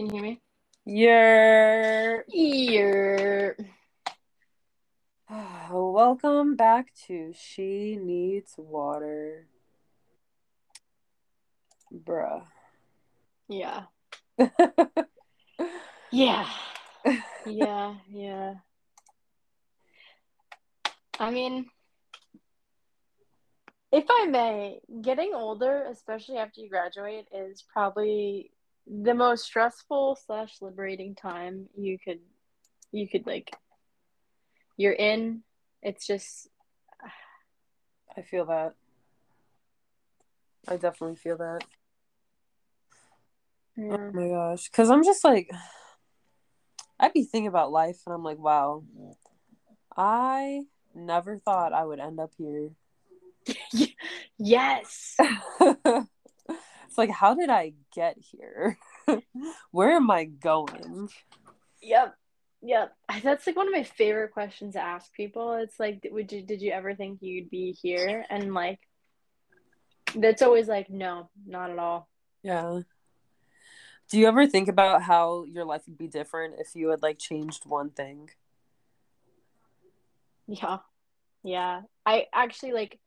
Can you hear me? You're Ear. welcome back to She Needs Water. Bruh. Yeah. Yeah. Yeah. Yeah. I mean, if I may, getting older, especially after you graduate, is probably the most stressful slash liberating time you could you could like you're in. It's just I feel that. I definitely feel that. yeah. Oh my gosh. Because I'm just like, I'd be thinking about life and I'm like, wow, I never thought I would end up here. yes. it's like, how did I get here? Where am I going? Yep. Yep. That's like one of my favorite questions to ask people. It's like, would you did you ever think you'd be here? And like that's always like, no, not at all. Yeah. Do you ever think about how your life would be different if you had like changed one thing? Yeah. Yeah. I actually like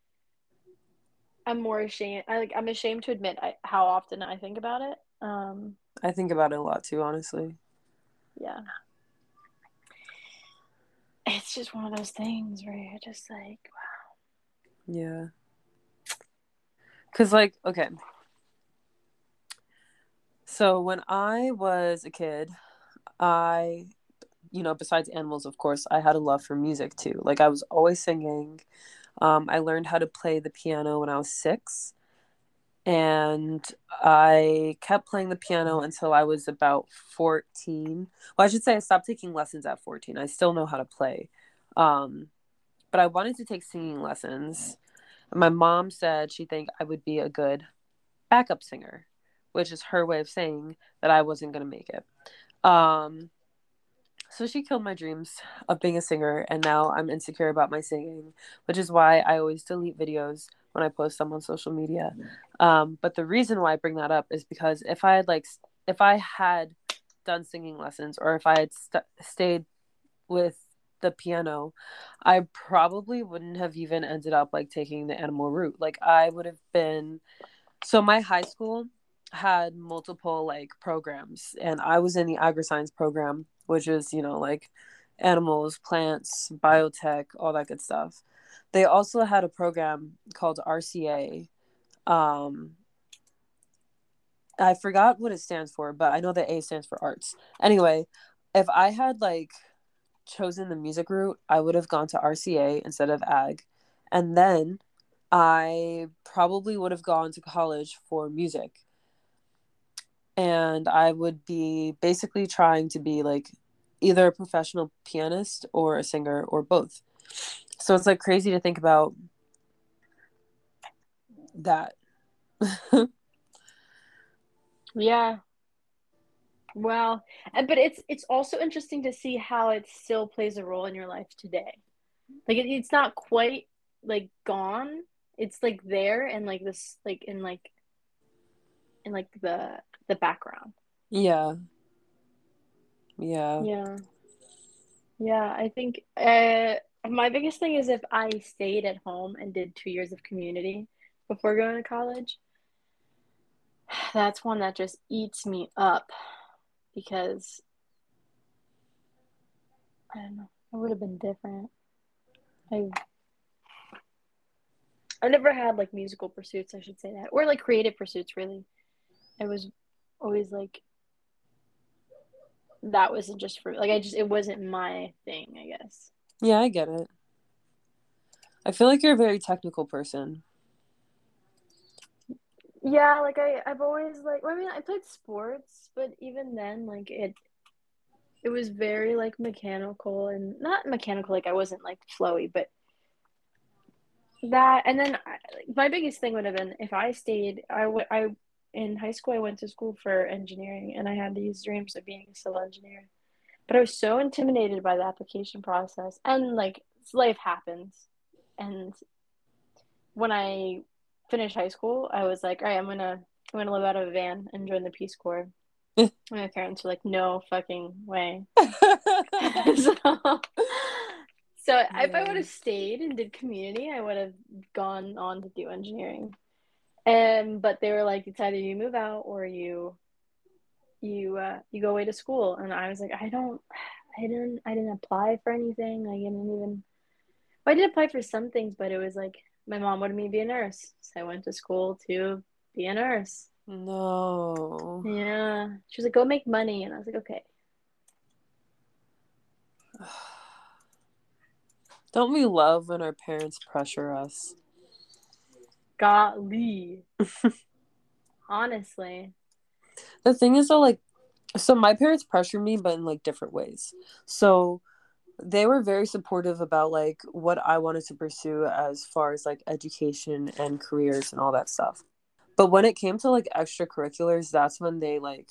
I'm more ashamed. I like I'm ashamed to admit I, how often I think about it. Um I think about it a lot too, honestly. yeah. It's just one of those things where you're just like, wow. Yeah. Cause like, okay. So when I was a kid, I you know, besides animals, of course, I had a love for music too. Like I was always singing. Um, I learned how to play the piano when I was six. And I kept playing the piano until I was about 14. Well, I should say I stopped taking lessons at 14. I still know how to play. Um, but I wanted to take singing lessons. My mom said she think I would be a good backup singer, which is her way of saying that I wasn't going to make it. Um, so she killed my dreams of being a singer, and now I'm insecure about my singing, which is why I always delete videos when I post them on social media. Um, but the reason why I bring that up is because if I had like, if I had done singing lessons, or if I had st- stayed with the piano, I probably wouldn't have even ended up like taking the animal route. Like I would have been. So my high school had multiple like programs, and I was in the agri-science program which is, you know, like animals, plants, biotech, all that good stuff. They also had a program called RCA. Um, I forgot what it stands for, but I know that A stands for arts. Anyway, if I had like chosen the music route, I would have gone to RCA instead of ag. And then I probably would have gone to college for music and I would be basically trying to be like either a professional pianist or a singer or both. So it's like crazy to think about that. yeah. Well, but it's it's also interesting to see how it still plays a role in your life today. Like it, it's not quite like gone. It's like there and like this like in like in like the the background. yeah. Yeah. Yeah. Yeah, I think uh my biggest thing is if I stayed at home and did two years of community before going to college, that's one that just eats me up because I don't know, it would have been different. I I never had like musical pursuits, I should say that, or like creative pursuits really. I was always like that wasn't just for like I just it wasn't my thing, I guess. Yeah, I get it. I feel like you're a very technical person. Yeah, like I I've always like I mean I played sports, but even then like it it was very like mechanical and not mechanical like I wasn't like flowy, but that and then I, like, my biggest thing would have been if I stayed I would I in high school I went to school for engineering and I had these dreams of being a civil engineer. But I was so intimidated by the application process and like life happens. And when I finished high school, I was like, all right, I'm gonna I'm gonna live out of a van and join the Peace Corps. My parents were like, no fucking way. so, so if I would have stayed and did community, I would have gone on to do engineering. And but they were like, it's either you move out or you you uh, you go away to school. And I was like, I don't, I didn't, I didn't apply for anything. I didn't even. I did apply for some things, but it was like my mom wanted me to be a nurse, so I went to school to be a nurse. No. Yeah, she was like, "Go make money," and I was like, "Okay." Don't we love when our parents pressure us? Golly. Honestly. The thing is though, like so my parents pressured me but in like different ways. So they were very supportive about like what I wanted to pursue as far as like education and careers and all that stuff. But when it came to like extracurriculars, that's when they like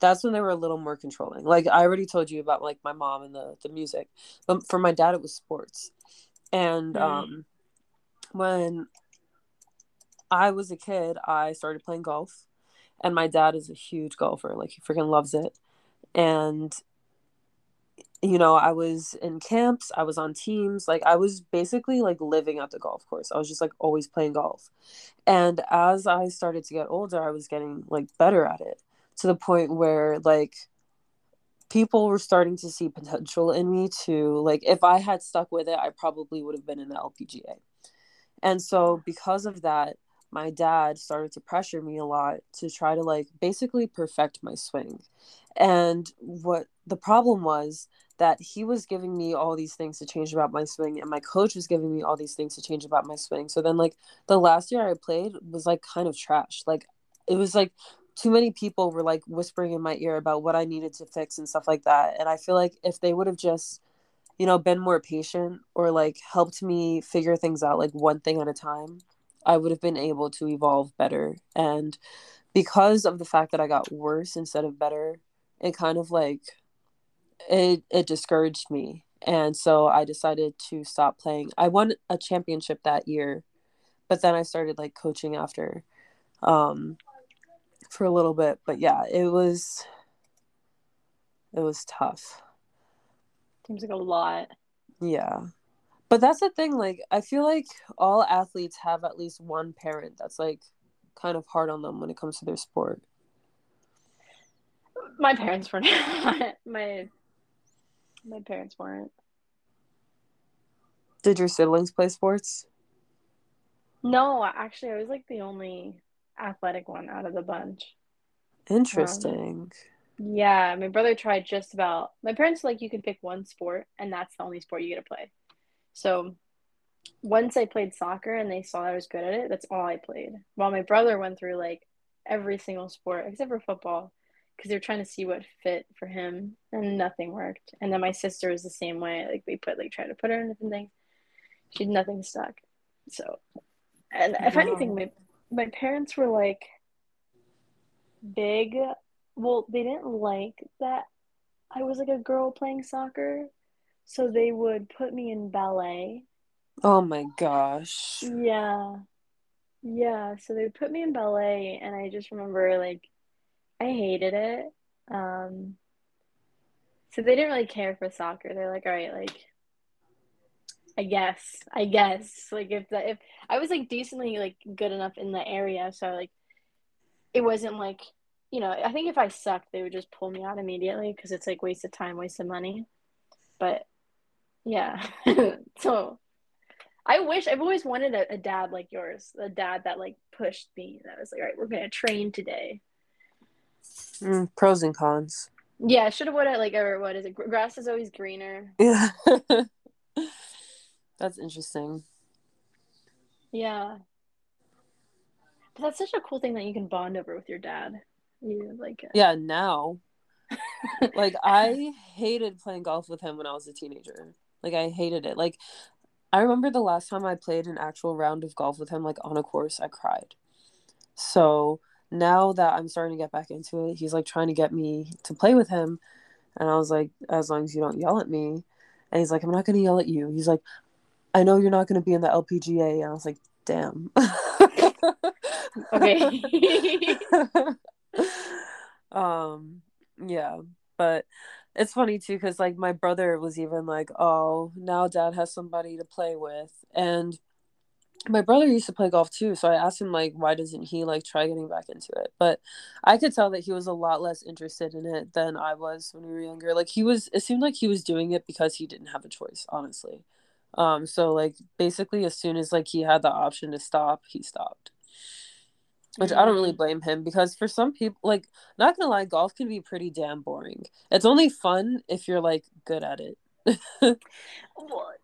that's when they were a little more controlling. Like I already told you about like my mom and the the music. But for my dad it was sports. And mm. um when I was a kid, I started playing golf. And my dad is a huge golfer. Like he freaking loves it. And you know, I was in camps, I was on teams, like I was basically like living at the golf course. I was just like always playing golf. And as I started to get older, I was getting like better at it to the point where like people were starting to see potential in me to like if I had stuck with it, I probably would have been in the LPGA. And so because of that, my dad started to pressure me a lot to try to like basically perfect my swing. And what the problem was that he was giving me all these things to change about my swing and my coach was giving me all these things to change about my swing. So then like the last year I played was like kind of trash. Like it was like too many people were like whispering in my ear about what I needed to fix and stuff like that. And I feel like if they would have just, you know, been more patient or like helped me figure things out like one thing at a time, I would have been able to evolve better. And because of the fact that I got worse instead of better, it kind of like it it discouraged me. And so I decided to stop playing. I won a championship that year, but then I started like coaching after. Um for a little bit, but yeah, it was it was tough. Seems like a lot. Yeah. But that's the thing, like I feel like all athletes have at least one parent that's like kind of hard on them when it comes to their sport. My parents were not. My my parents weren't. Did your siblings play sports? No, actually I was like the only athletic one out of the bunch. Interesting. Um, yeah, my brother tried just about. My parents like you can pick one sport, and that's the only sport you get to play. So once I played soccer and they saw I was good at it, that's all I played. While my brother went through like every single sport except for football because they're trying to see what fit for him and nothing worked. And then my sister was the same way. Like we put like try to put her in different things. She nothing stuck. So and if wow. anything my my parents were like big well they didn't like that i was like a girl playing soccer so they would put me in ballet oh my gosh yeah yeah so they would put me in ballet and i just remember like i hated it um so they didn't really care for soccer they're like all right like I guess. I guess. Like if the if I was like decently like good enough in the area, so like it wasn't like you know, I think if I sucked, they would just pull me out immediately because it's like waste of time, waste of money. But yeah, so I wish I've always wanted a, a, dad like yours, a dad that like pushed me. That was like, all right, we're gonna train today. Mm, pros and cons. Yeah, should have would have like or what is it? Grass is always greener. Yeah. That's interesting. Yeah. But that's such a cool thing that you can bond over with your dad. You like it. Yeah, now. like I hated playing golf with him when I was a teenager. Like I hated it. Like I remember the last time I played an actual round of golf with him like on a course, I cried. So now that I'm starting to get back into it, he's like trying to get me to play with him. And I was like, as long as you don't yell at me. And he's like, I'm not going to yell at you. He's like, I know you're not going to be in the LPGA. And I was like, damn. okay. Um, yeah, but it's funny too because like my brother was even like, "Oh, now Dad has somebody to play with," and my brother used to play golf too so i asked him like why doesn't he like try getting back into it? But i could tell that he was a lot less interested in it than i was when we were younger. Like he was it seemed like he was doing it because he didn't have a choice honestly. Um so like basically as soon as like he had the option to stop he stopped which mm-hmm. i don't really blame him because for some people like not gonna lie golf can be pretty damn boring it's only fun if you're like good at it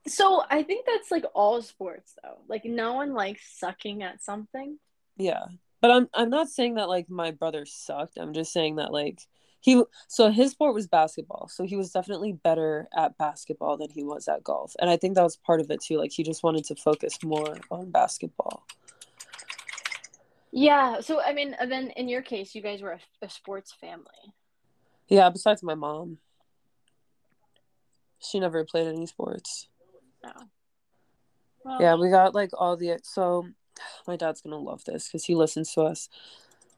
so I think that's like all sports though. Like no one likes sucking at something. Yeah. But I'm I'm not saying that like my brother sucked. I'm just saying that like he so his sport was basketball. So he was definitely better at basketball than he was at golf. And I think that was part of it too. Like he just wanted to focus more on basketball. Yeah. So I mean, then in your case, you guys were a, a sports family. Yeah, besides my mom. She never played any sports. No. Well, yeah, we got like all the so my dad's gonna love this because he listens to us.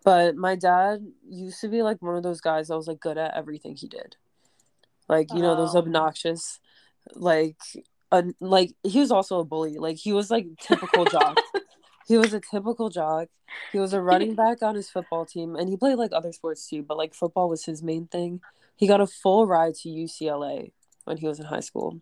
But my dad used to be like one of those guys that was like good at everything he did. Like, you know, those oh. obnoxious like uh, like he was also a bully. Like he was like typical jock. He was a typical jock. He was a running back on his football team and he played like other sports too, but like football was his main thing. He got a full ride to UCLA when he was in high school.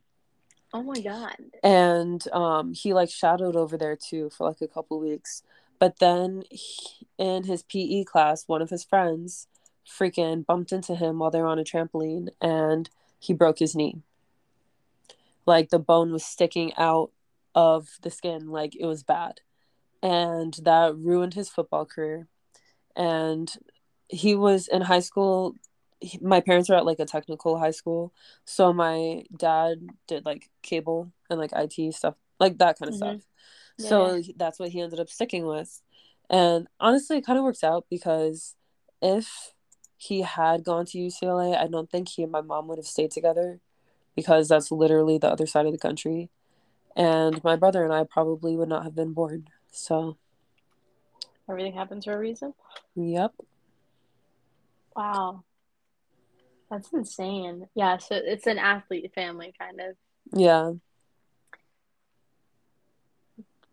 Oh my god. And um he like shadowed over there too for like a couple weeks. But then he, in his PE class, one of his friends freaking bumped into him while they were on a trampoline and he broke his knee. Like the bone was sticking out of the skin like it was bad. And that ruined his football career. And he was in high school my parents were at like a technical high school so my dad did like cable and like it stuff like that kind of mm-hmm. stuff yeah. so that's what he ended up sticking with and honestly it kind of works out because if he had gone to ucla i don't think he and my mom would have stayed together because that's literally the other side of the country and my brother and i probably would not have been born so everything happens for a reason yep wow that's insane. Yeah, so it's an athlete family kind of. Yeah.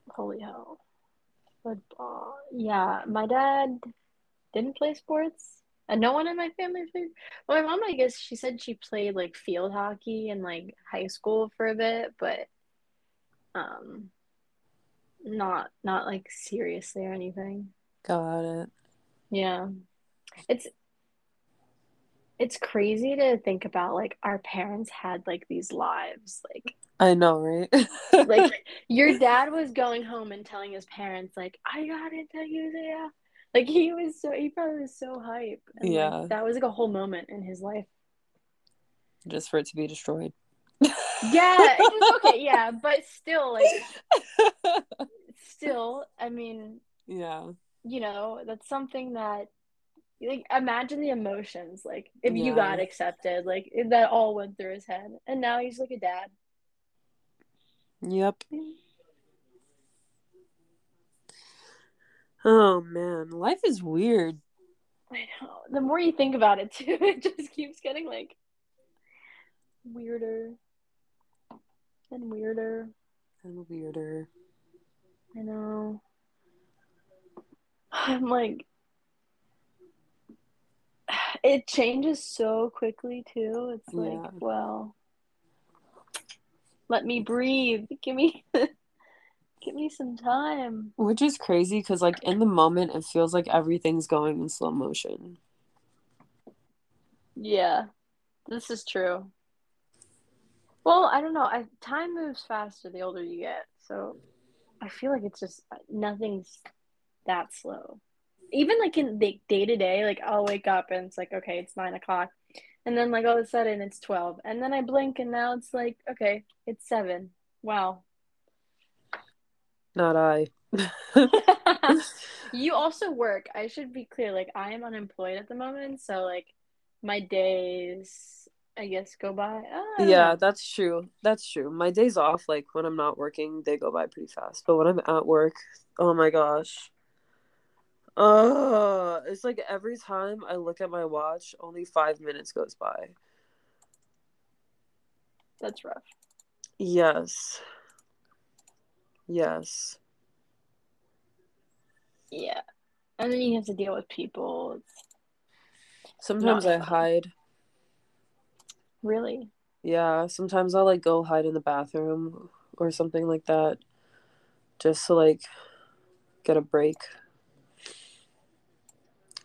Holy hell. Football. Yeah, my dad didn't play sports. And no one in my family played. Well, my mom, I guess she said she played like field hockey in like high school for a bit, but um not not like seriously or anything. Got it. Yeah. It's it's crazy to think about like our parents had like these lives like I know, right? like your dad was going home and telling his parents like I got into UCLA. Like he was so he probably was so hype. And, yeah. Like, that was like a whole moment in his life. Just for it to be destroyed. Yeah, okay, yeah, but still like still, I mean Yeah. You know, that's something that like imagine the emotions like if yeah. you got accepted like that all went through his head and now he's like a dad. Yep. Oh man life is weird. I know the more you think about it too it just keeps getting like weirder and weirder and weirder i know i'm like it changes so quickly too. It's like, yeah. well, let me breathe. Give me give me some time. Which is crazy cuz like in the moment it feels like everything's going in slow motion. Yeah. This is true. Well, I don't know. I time moves faster the older you get. So I feel like it's just nothing's that slow even like in the day to day, like I'll wake up and it's like, okay, it's nine o'clock. And then like all of a sudden it's twelve. And then I blink and now it's like, okay, it's seven. Wow. Not I. you also work. I should be clear. Like I am unemployed at the moment, so like my days I guess go by. Yeah, that's true. That's true. My days off, like when I'm not working, they go by pretty fast. But when I'm at work, oh my gosh. Uh, it's like every time I look at my watch, only five minutes goes by. That's rough. Yes. Yes. Yeah. And then you have to deal with people. It's Sometimes I hide. Really Yeah, sometimes I'll like go hide in the bathroom or something like that just to like get a break.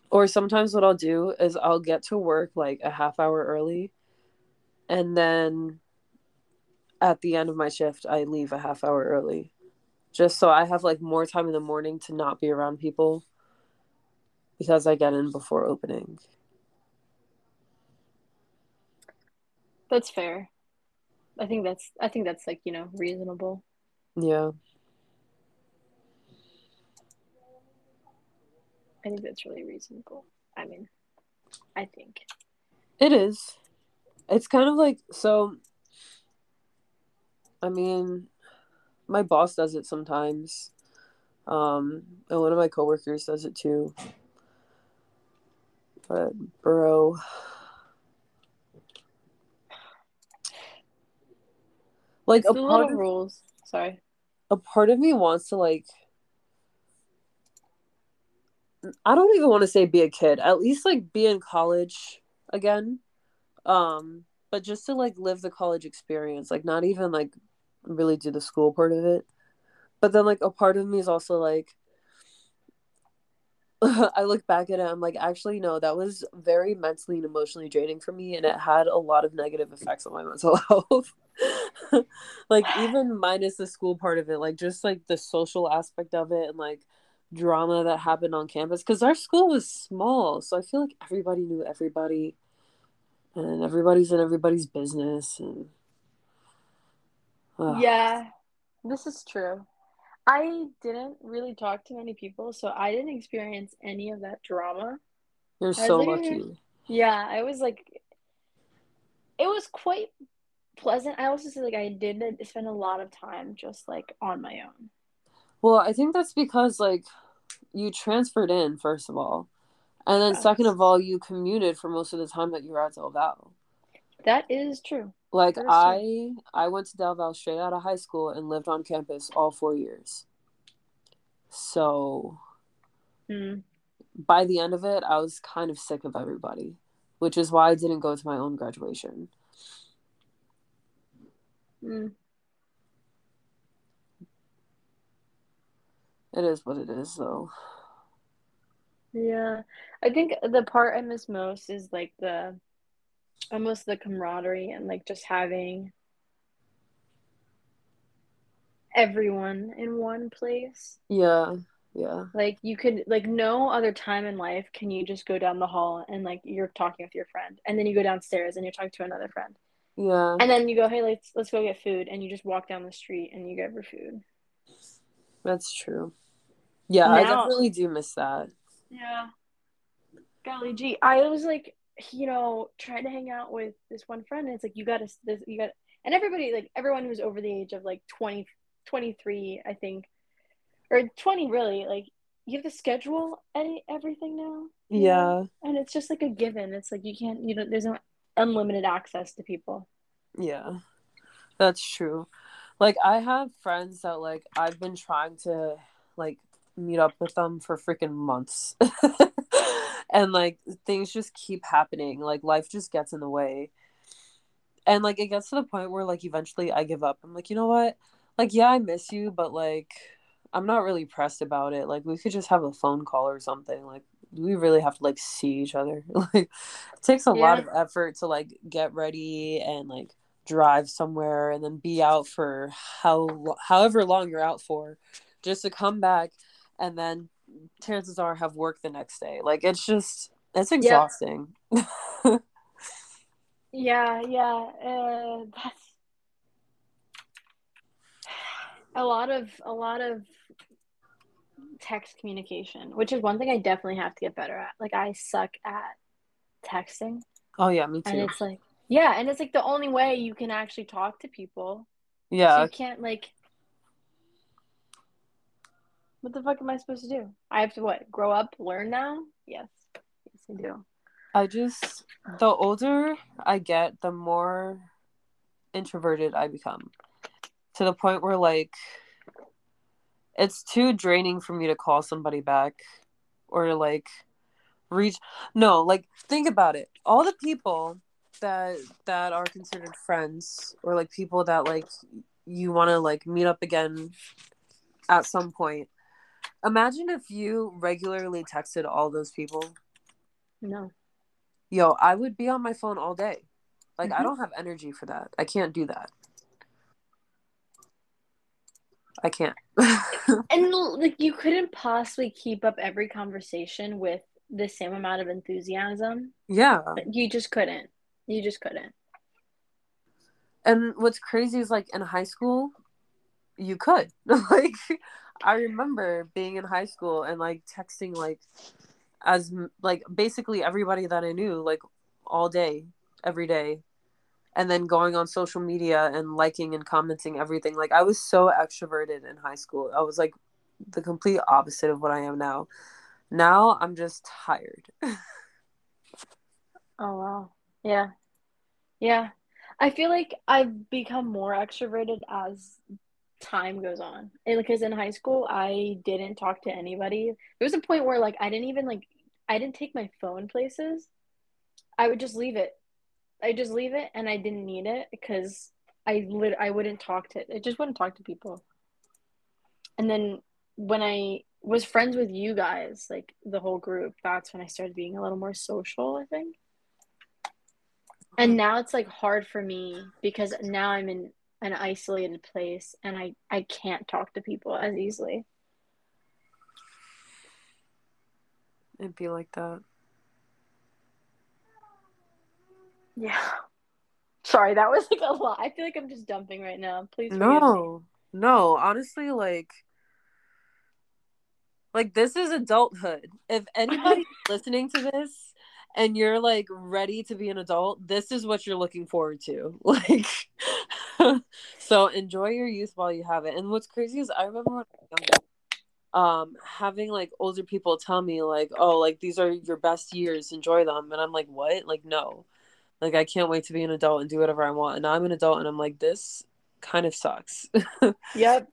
Or sometimes what I'll do is I'll get to work like a half hour early and then at the end of my shift I leave a half hour early. Just so I have like more time in the morning to not be around people because I get in before opening. That's fair. I think that's I think that's like, you know, reasonable. Yeah. I think that's really reasonable. I mean, I think. It is. It's kind of like so I mean, my boss does it sometimes. Um, and one of my coworkers does it too. But bro, like It's a part of, rules. Sorry. a part of me wants to like I don't even want to say be a kid. At least like be in college again. Um, but just to like live the college experience, like not even like really do the school part of it. But then like a part of me is also like I look back at it, I'm like, actually, no, that was very mentally and emotionally draining for me, and it had a lot of negative effects on my mental health. like, even minus the school part of it, like, just like the social aspect of it, and like drama that happened on campus, because our school was small, so I feel like everybody knew everybody, and everybody's in everybody's business, and Ugh. Yeah, this is true. I didn't really talk to many people, so I didn't experience any of that drama. you're so like, lucky. Yeah, I was like, it was quite pleasant. I also said like I didn't spend a lot of time just like on my own. Well, I think that's because like you transferred in first of all, and then Yes. second of all, you commuted for most of the time that you were at Del Val. That is true. Like I, I went to Del Val straight out of high school and lived on campus all four years. So Hmm. by the end of it, I was kind of sick of everybody, which is why I didn't go to my own graduation. Hmm. It is what it is, though. Yeah. I think the part I miss most is like the almost the camaraderie and like just having everyone in one place. Yeah, yeah, Like you could like no other time in life can you just go down the hall and like you're talking with your friend and then you go downstairs and you're talking to another friend. yeah. And then you go, "Hey, let's let's go get food." And you just walk down the street and you get your food. That's true. Yeah, I Now- definitely do miss that. Yeah. Golly gee. I was like, you know, trying to hang out with this one friend and it's like you got to this you got and everybody like everyone who's over the age of like 20 23, I think. Or 20 really, like you have to schedule any everything now. Yeah. know? And it's just like a given. It's like you can't you know there's no unlimited access to people. Yeah, that's true. Like I have friends that like I've been trying to like meet up with them for freaking months. and like things just keep happening. Like life just gets in the way. And like it gets to the point where like eventually I give up. I'm like, "You know what? Like yeah, I miss you, but like I'm not really pressed about it. Like we could just have a phone call or something. Like do we really have to like see each other? like it takes a lot of effort to like get ready and like drive somewhere and then be out for how however long you're out for just to come back and then chances are have work the next day like it's just it's exhausting Yeah, yeah. Uh, that's a lot of a lot of text communication, which is one thing I definitely have to get better at. Like I suck at texting, oh yeah me too. and it's like yeah, and it's like the only way you can actually talk to people. So yeah you can't like What the fuck am I supposed to do? I have to what? Grow up, learn now? Yes. Yes, I do. I just the older I get, the more introverted I become. To the point where like it's too draining for me to call somebody back or like reach no, like think about it. All the people that that are considered friends or like people that like you want to like meet up again at some point. Imagine if you regularly texted all those people. No. Yo, I would be on my phone all day. Like Mhm. I don't have energy for that. I can't do that. I can't. And like you couldn't possibly keep up every conversation with the same amount of enthusiasm. yeah. You just couldn't. You just couldn't. And what's crazy is like in high school, you could. like I remember being in high school and like texting like as like basically everybody that I knew like all day, every day. And then going on social media and liking and commenting everything. Like I was so extroverted in high school. I was like the complete opposite of what I am now. Now I'm just tired. Oh wow. Yeah. Yeah. I feel like I've become more extroverted as time goes on. Because in high school I didn't talk to anybody. There was a point where like I didn't even like I didn't take my phone places. I would just leave it. I just leave it and I didn't need it because I lit I wouldn't talk to I just wouldn't talk to people. And then when I was friends with you guys, like the whole group, that's when I started being a little more social, I think. And now it's like hard for me because now I'm in an isolated place and I I can't talk to people as easily. It'd be like that. Yeah. Sorry, that was like a lot. I feel like I'm just dumping right now. Please. No, no, honestly, like, like this is adulthood. If anybody's listening to this and you're like ready to be an adult, this is what you're looking forward to. Like, so enjoy your youth while you have it. And what's crazy is I remember when I was younger, um, having like older people tell me like, oh, like these are your best years, enjoy them, and I'm like, what? Like, no. Like I can't wait to be an adult and do whatever I want. And now I'm an adult and I'm like, this kind of sucks. Yep.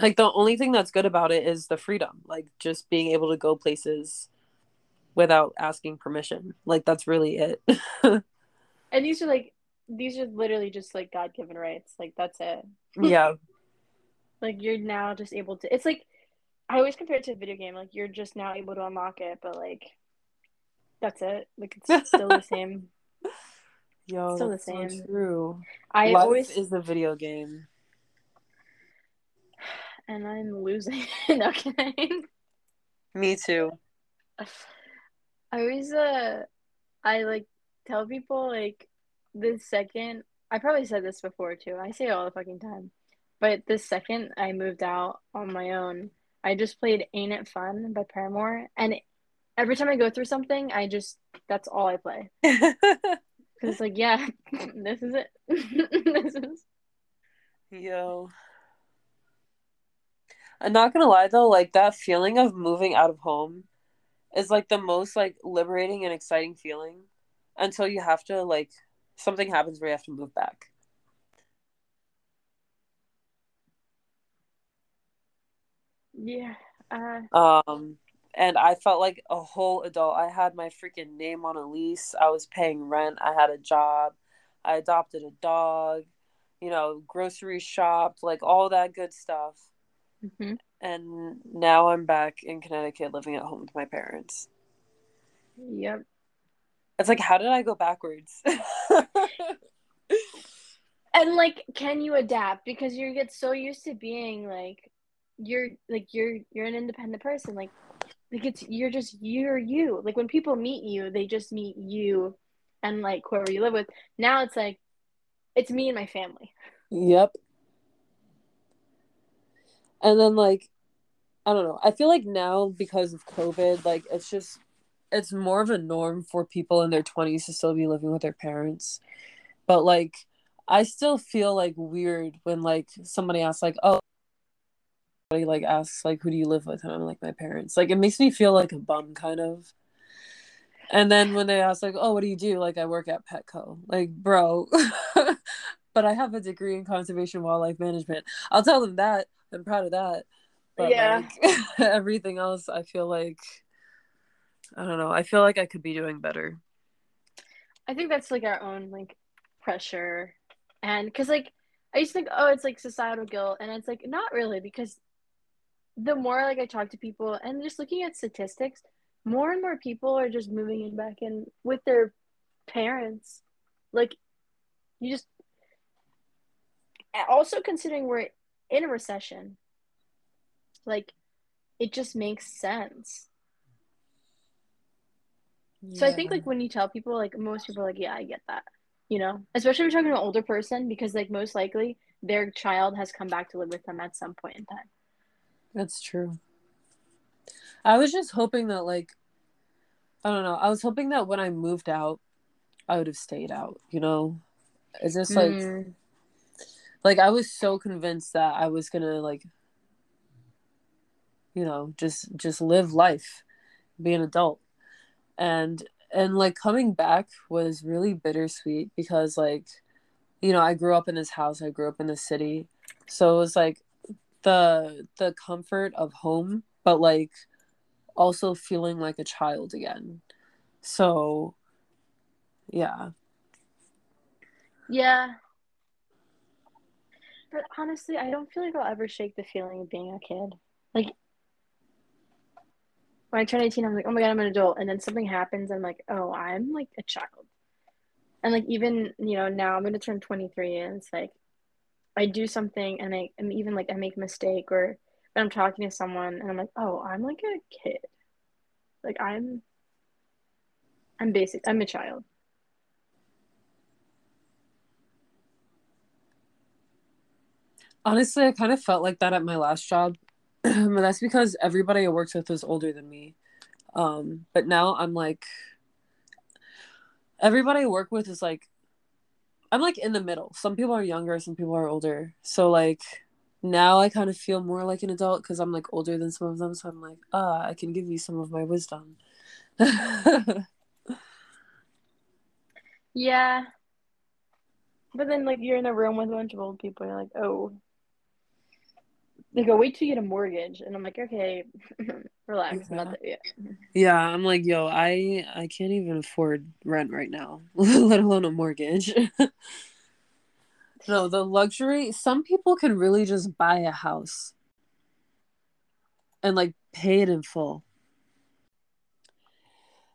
like the only thing that's good about it is the freedom like just being able to go places without asking permission like that's really it And these are like these are literally just like God given rights. Like that's it. yeah Like you're now just able to it's like I always compare it to a video game. Like you're just now able to unlock it, but like that's it. Like it's still the same. yo Still the that's so same. true I life always is a video game and I'm losing. no kidding. me too I always uh I like tell people like the second I probably said this before too. I say it all the fucking time. But the second I moved out on my own, I just played Ain't It Fun by Paramore and every time I go through something, I just that's all I play. Cuz it's like, yeah, this is it. this is yo i'm not gonna lie though like that feeling of moving out of home is like the most like liberating and exciting feeling until you have to like something happens where you have to move back yeah. Uh Um, and I felt like a whole adult. I had my freaking name on a lease. I was paying rent. I had a job. I adopted a dog. You know, grocery shopped, like all that good stuff. mhm. And now I'm back in Connecticut, living at home with my parents. Yep. It's like, how did I go backwards? And like, can you adapt? Because you get so used to being like, you're like you're you're an independent person. Like, like it's you're just you're you. Like when people meet you, they just meet you, and like whoever you live with. Now it's like, it's me and my family. Yep. And then like I don't know. I feel like now because of COVID, like it's just it's more of a norm for people in their 20s to still be living with their parents. But like I still feel like weird when like somebody asks like, "Oh, like asks like who do you live with? And i'm like my parents. Like it makes me feel like a bum kind of. And then when they ask like oh what do you do? Like i work at petco. Like bro. But i have a degree in conservation wildlife management. I'll tell them that. I'm proud of that. But Yeah. like everything else i feel like i don't know i feel like i could be doing better I think that's like our own like pressure, and because like I used to think, oh, it's like societal guilt, and it's like not really because the more like I talk to people and just looking at statistics, more and more people are just moving in back in with their parents. Like you just also considering we're in a recession, like it just makes sense. So I think like when you tell people, like most people are like, yeah, I get that. You know, especially if you're talking to an older person because like most likely their child has come back to live with them at some point in time. That's true. I was just hoping that like I don't know. I was hoping that when I moved out, I would have stayed out, you know? It's just like Mm. like I was so convinced that I was going to like you know, just just live life, be an adult. And and like coming back was really bittersweet because like you know, I grew up in this house, I grew up in the city. So it was like the the comfort of home, but like also feeling like a child again. So yeah. Yeah. But honestly, I don't feel like I'll ever shake the feeling of being a kid. Like when I turn 18, I'm like, oh my God, I'm an adult. And then something happens, I'm like, oh, I'm like a child. And like even, you know, now I'm gonna turn 23 and it's like I do something and I am even like I make a mistake or I'm talking to someone and I'm like, oh, I'm like a kid. Like I'm I'm basic I'm a child. Honestly, I kind of felt like that at my last job. But that's because everybody I worked with was older than me. Um, but now I'm like everybody I work with is like I'm like in the middle. Some people are younger, some people are older. So like now I kind of feel more like an adult because I'm like older than some of them. So I'm like, ah, I can give you some of my wisdom. Yeah. But then like you're in a room with a bunch of old people, you're like, oh. They go, wait till you get a mortgage. And I'm like, okay, relax, I'm not yet. yeah, I'm like, yo, I I can't even afford rent right now, let alone a mortgage. no, the luxury. Some people can really just buy a house and like pay it in full.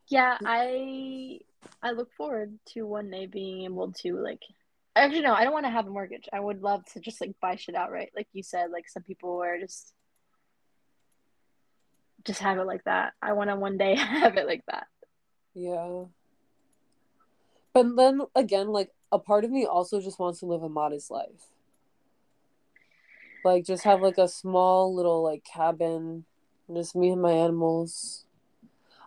Yeah, I I look forward to one day being able to like actually no, I don't want to have a mortgage. I would love to just like buy shit outright. Like you said, like some people are just just have it like that. I want to one day have it like that. Yeah. But then again, like a part of me also just wants to live a modest life. Like just have like a small little like cabin, just me and my animals.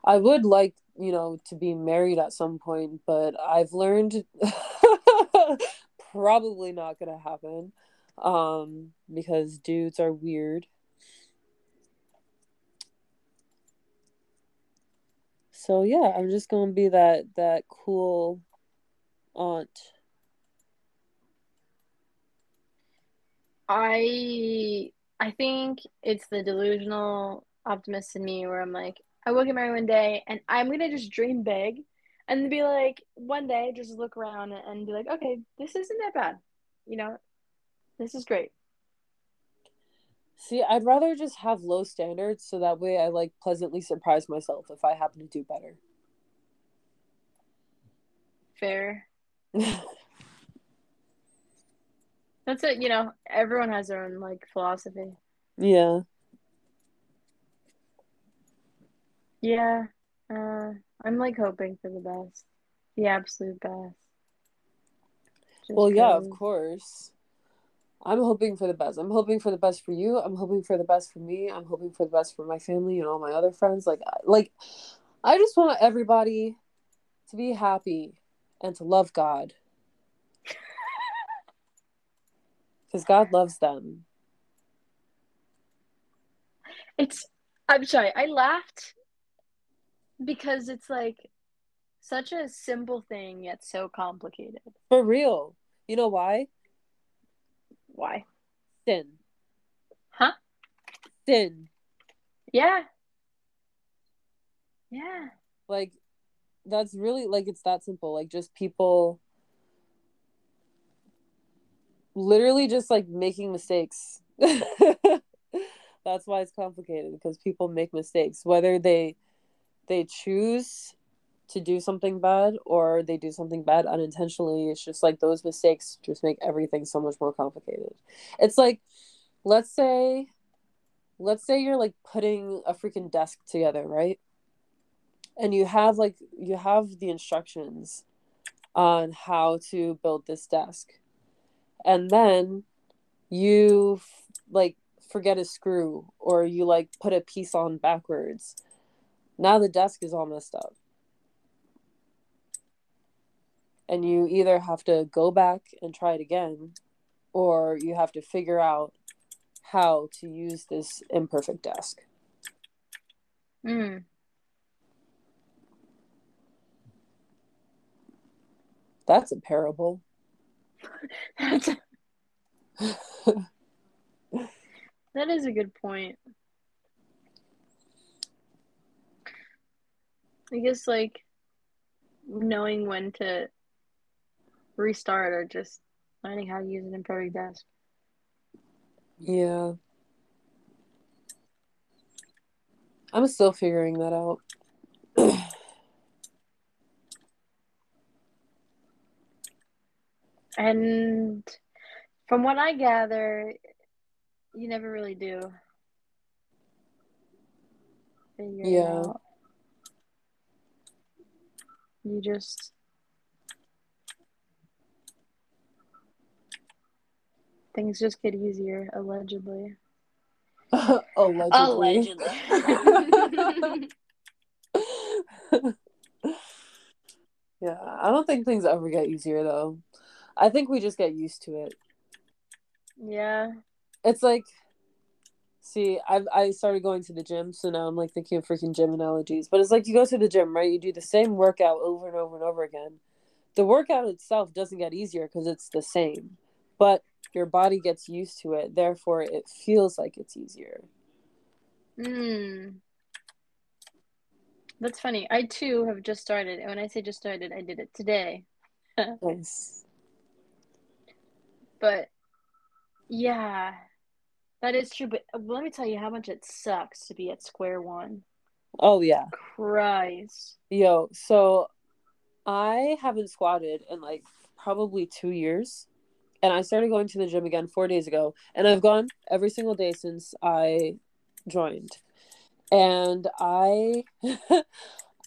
I would like, you know, to be married at some point, but I've learned probably not gonna happen. Um, because dudes are weird. So yeah, I'm just gonna be that that cool aunt. I I think it's the delusional optimist in me where I'm like, I will get married one day and I'm gonna just dream big and be like, one day just look around and be like, okay, this isn't that bad. You know, this is great. See, I'd rather just have low standards so that way I like pleasantly surprise myself if I happen to do better. Fair. That's it, you know, everyone has their own like philosophy. yeah. Yeah. Uh I'm like hoping for the best. The absolute best. Just Well, yeah, of course. I'm hoping for the best. I'm hoping for the best for you. I'm hoping for the best for me. I'm hoping for the best for my family and all my other friends. Like, like, I just want everybody to be happy and to love God, because God loves them. It's I'm sorry. I laughed because it's like such a simple thing yet so complicated. For real. You know why? Why? Sin. Huh? Sin. Yeah. Yeah. Like that's really like it's that simple. Like just people literally just like making mistakes. that's why it's complicated because people make mistakes whether they they choose to do something bad or they do something bad unintentionally it's just like those mistakes just make everything so much more complicated. It's like let's say let's say you're like putting a freaking desk together right? And you have like you have the instructions on how to build this desk. And then you like forget a screw or you like put a piece on backwards now the desk is all messed up and you either have to go back and try it again or you have to figure out how to use this imperfect desk. Mm. That's a parable. That's a... that is a good point. I guess like knowing when to restart or just learning how to use an imperfect desk. Yeah. I'm still figuring that out. and from what I gather, you never really do. Yeah. You just things just get easier, allegedly. allegedly. Allegedly. yeah, I don't think things ever get easier though. I think we just get used to it. Yeah. It's like see, I've I started going to the gym, so now I'm like thinking of freaking gym analogies. But it's like you go to the gym, right? You do the same workout over and over and over again. The workout itself doesn't get easier because it's the same. But your body gets used to it therefore it feels like it's easier mm. that's funny i too have just started and when i say just started i did it today nice but yeah that is true but uh, let me tell you how much it sucks to be at square one. Oh yeah christ yo so i haven't squatted in like probably two years and I started going to the gym again four days ago, and I've gone every single day since I joined. And I,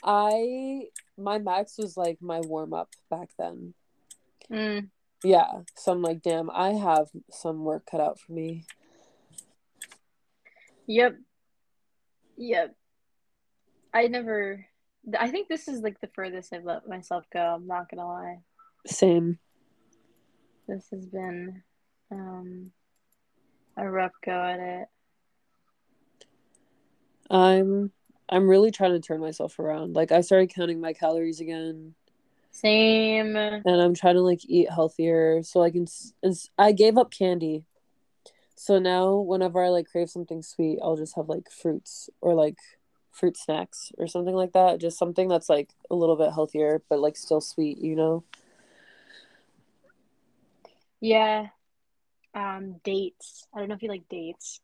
I, my max was like my warm up back then. Mm. Yeah, so I'm like, damn, I have some work cut out for me. Yep. Yep. I never. I think this is like the furthest I've let myself go. I'm not gonna lie. Same. This has been um, a rough go at it. I'm I'm really trying to turn myself around. Like I started counting my calories again. Same. And I'm trying to like eat healthier so I can I gave up candy. So now whenever I like crave something sweet, I'll just have like fruits or like fruit snacks or something like that. Just something that's like a little bit healthier but like still sweet, you know? Yeah. Um, dates. I don't know if you like dates.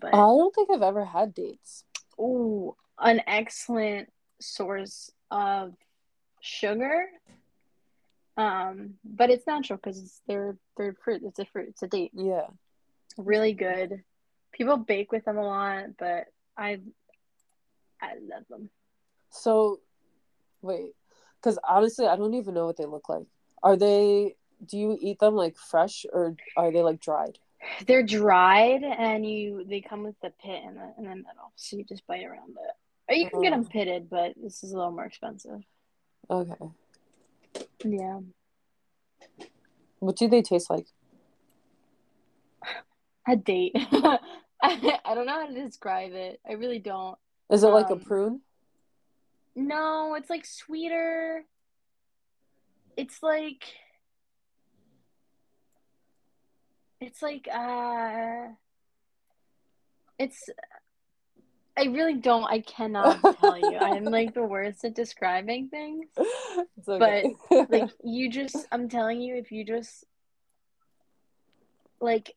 But I don't think I've ever had dates. Ooh, an excellent source of sugar. Um, but it's natural because they're they're fruit. It's a fruit. It's a date. Yeah. Really good. People bake with them a lot, but I I love them. So, wait, because honestly, I don't even know what they look like. Are they do you eat them like fresh or are they like dried? They're dried and you they come with the pit in the in the middle, so you just bite around it. Or you can get them oh. pitted, but this is a little more expensive. Okay. Yeah. What do they taste like? A date. I, I don't know how to describe it. I really don't. Is it like Um, a prune? No, it's like sweeter. It's like it's like uh it's I really don't I cannot tell you. I'm like the worst at describing things. It's okay. Like you just I'm telling you if you just like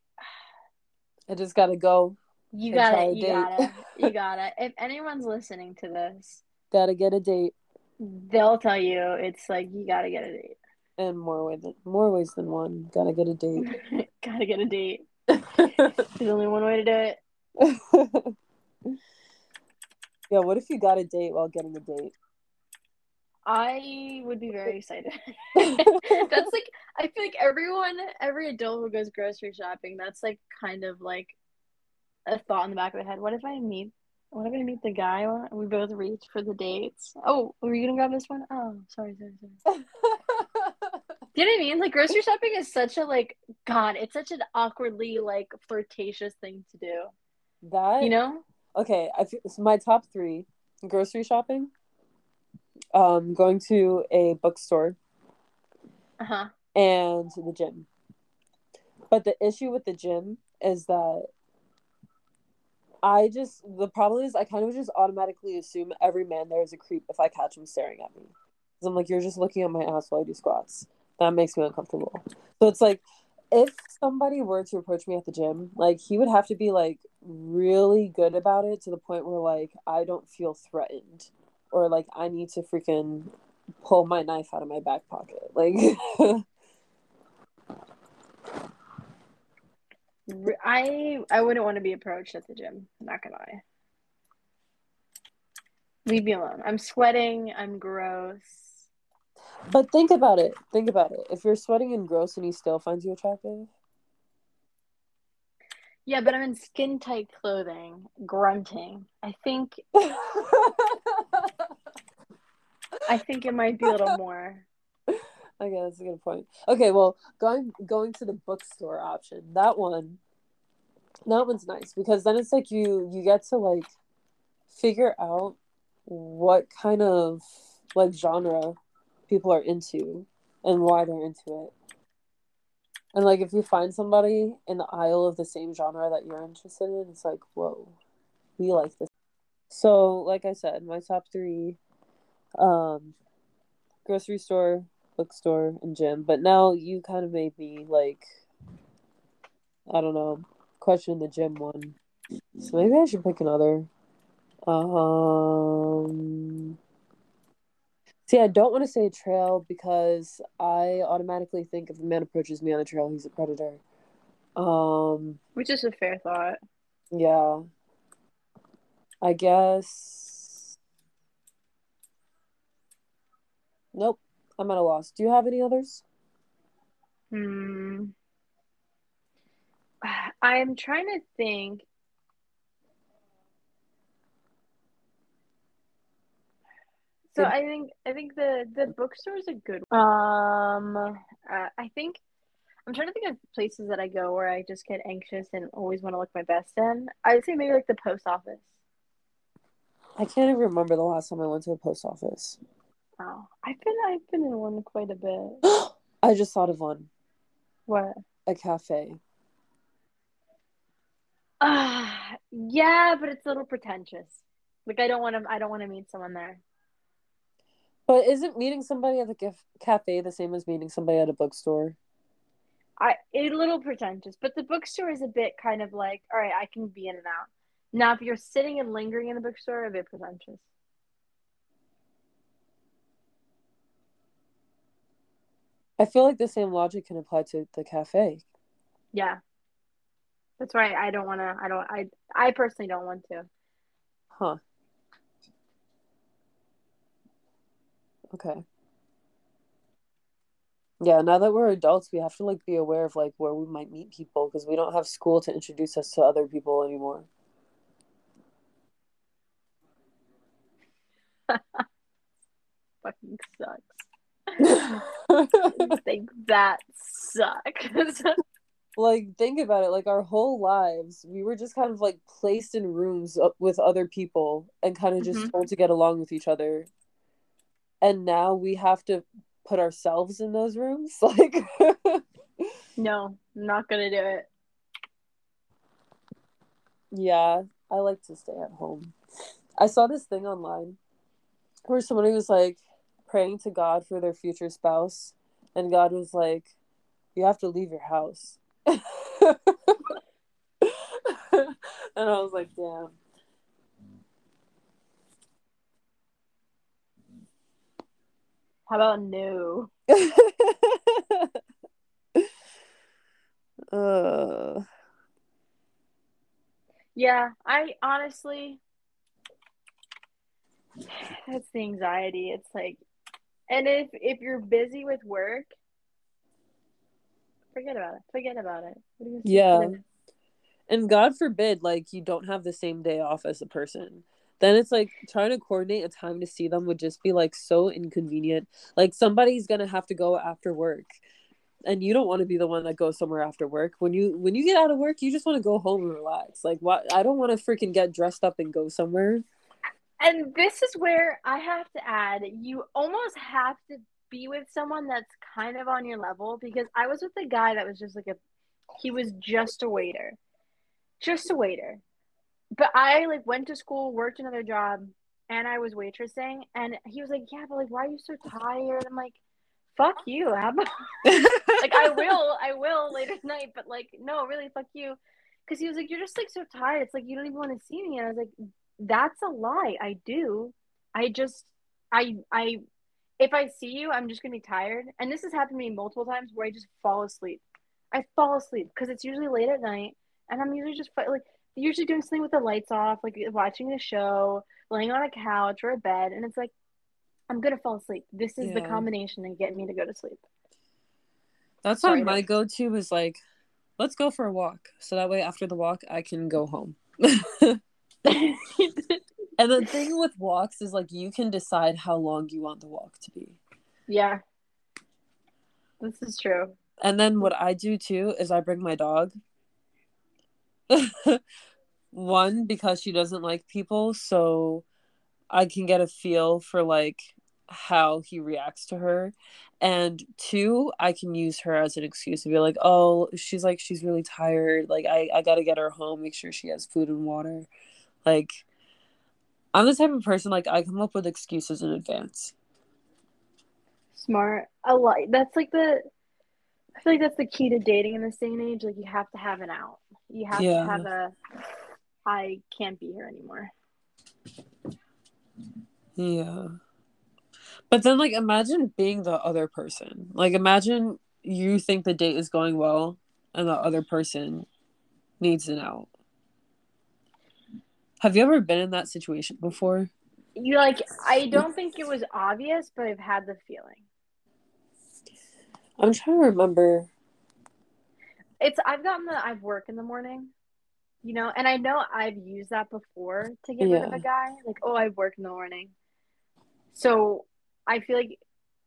I just gotta go. you gotta you date. gotta you gotta if anyone's listening to this, Gotta get a date. they'll tell you it's like you gotta get a date. And more way than more ways than one. Gotta get a date. gotta get a date. There's only one way to do it. Yeah, what if you got a date while getting a date? I would be very excited. that's like I feel like everyone, every adult who goes grocery shopping, that's like kind of like a thought in the back of their head. What if I meet? What if I meet the guy? and We both reach for the dates. Oh, were you gonna grab this one? Oh, sorry, sorry, sorry. Do you know what I mean? Like grocery shopping is such a like God. It's such an awkwardly like flirtatious thing to do. that You know? Okay, I feel, so my top three grocery shopping. Um, going to a bookstore Uh huh. and the gym. But the issue with the gym is that I just the problem is I kind of just automatically assume every man there is a creep if I catch him staring at me. Because I'm like, you're just looking at my ass while I do squats. That makes me uncomfortable. So it's like if somebody were to approach me at the gym, like he would have to be like really good about it to the point where like I don't feel threatened or like I need to freaking pull my knife out of my back pocket. Like I I wouldn't want to be approached at the gym. Not gonna lie. Leave me alone. I'm sweating. I'm gross. But think about it. Think about it. If you're sweating and gross and he still finds you attractive, Yeah, but I'm in skin tight clothing, grunting. I think I think it might be a little more. okay, that's a good point. Okay, well, going going to the bookstore option, that one, that one's nice because then it's like you you get to like figure out what kind of like genre people are into and why they're into it. And like if you find somebody in the aisle of the same genre that you're interested in, it's like, whoa, we like this. So, like I said, my top three um grocery store, bookstore, and gym. But now you kind of made me like I don't know, question the gym one. So maybe I should pick another. Um See, I don't want to say a trail because I automatically think if a man approaches me on a trail, he's a predator. Um, Which is a fair thought. yeah. I guess. Nope, I'm at a loss. Do you have any others? Hmm. I'm trying to think. So I think I think the the bookstore is a good. Um, uh, I think I'm trying to think of places that I go where I just get anxious and always want to look my best in. I would say maybe like the post office. I can't even remember the last time I went to a post office. Oh, I've been I've been in one quite a bit. I just thought of one. What? A cafe. Ah, yeah, but it's a little pretentious. Like I don't want to. I don't want to meet someone there. But isn't meeting somebody at the caf- cafe the same as meeting somebody at a bookstore? I a little pretentious, but the bookstore is a bit kind of like, all right, I can be in and out. Now, if you're sitting and lingering in the bookstore, a bit pretentious. I feel like the same logic can apply to the cafe. Yeah, that's right. I don't want to. I don't. I I personally don't want to. Huh. Okay. Yeah, now that we're adults, we have to like be aware of like where we might meet people because we don't have school to introduce us to other people anymore. Fucking sucks. Think that sucks. like think about it like our whole lives we were just kind of like placed in rooms with other people and kind of just mm-hmm. told to get along with each other and now we have to put ourselves in those rooms? Like no I'm not gonna do it. Yeah i like to stay at home. I saw this thing online where somebody was like praying to god for their future spouse and god was like you have to leave your house. And I was like, damn. How about no? uh. Yeah, I honestly, that's the anxiety. It's like, and if if you're busy with work, forget about it. Forget about it. Yeah. And God forbid, like, you don't have the same day off as a person. Then it's like trying to coordinate a time to see them would just be like so inconvenient. Like, somebody's gonna have to go after work. And you don't want to be the one that goes somewhere after work. When you when you get out of work, you just want to go home and relax. Like what I don't want to freaking get dressed up and go somewhere. And this is where I have to add, you almost have to be with someone that's kind of on your level because I was with a guy that was just like a he was just a waiter. Just a waiter. But I like went to school, worked another job, and I was waitressing and he was like, Yeah, but like why are you so tired? I'm like, fuck you. About like I will, I will later tonight, but like no, really fuck you. Cause he was like, You're just like so tired. It's like you don't even want to see me. And I was like, That's a lie. I do. I just I I if I see you, I'm just gonna be tired. And this has happened to me multiple times where I just fall asleep. I fall asleep because it's usually late at night, and I'm usually just like usually doing something with the lights off, like watching a show, laying on a couch or a bed, and it's like I'm gonna fall asleep. This is yeah. the combination to get me to go to sleep. That's Sorry, why my go-to is like, let's go for a walk, so that way after the walk I can go home. And the thing with walks is like you can decide how long you want the walk to be. Yeah. This is true. And then what I do too is I bring my dog. One, because she doesn't like people, so I can get a feel for like how he reacts to her. And two, I can use her as an excuse to be like, oh, she's like, she's really tired. Like, I, I got to get her home, make sure she has food and water. Like, I'm the type of person like I come up with excuses in advance. Smart. I like that's like the I feel like that's the key to dating in this day and age. Like you have to have an out. You have yeah. to have a I can't be here anymore. Yeah. But then like imagine being the other person. Like imagine you think the date is going well and the other person needs an out. Have you ever been in that situation before? You like I don't think it was obvious, but I've had the feeling. I'm trying to remember. It's I've gotten the I've work in the morning, you know, and I know I've used that before to get yeah. rid of a guy. Like, oh, I work in the morning. So I feel like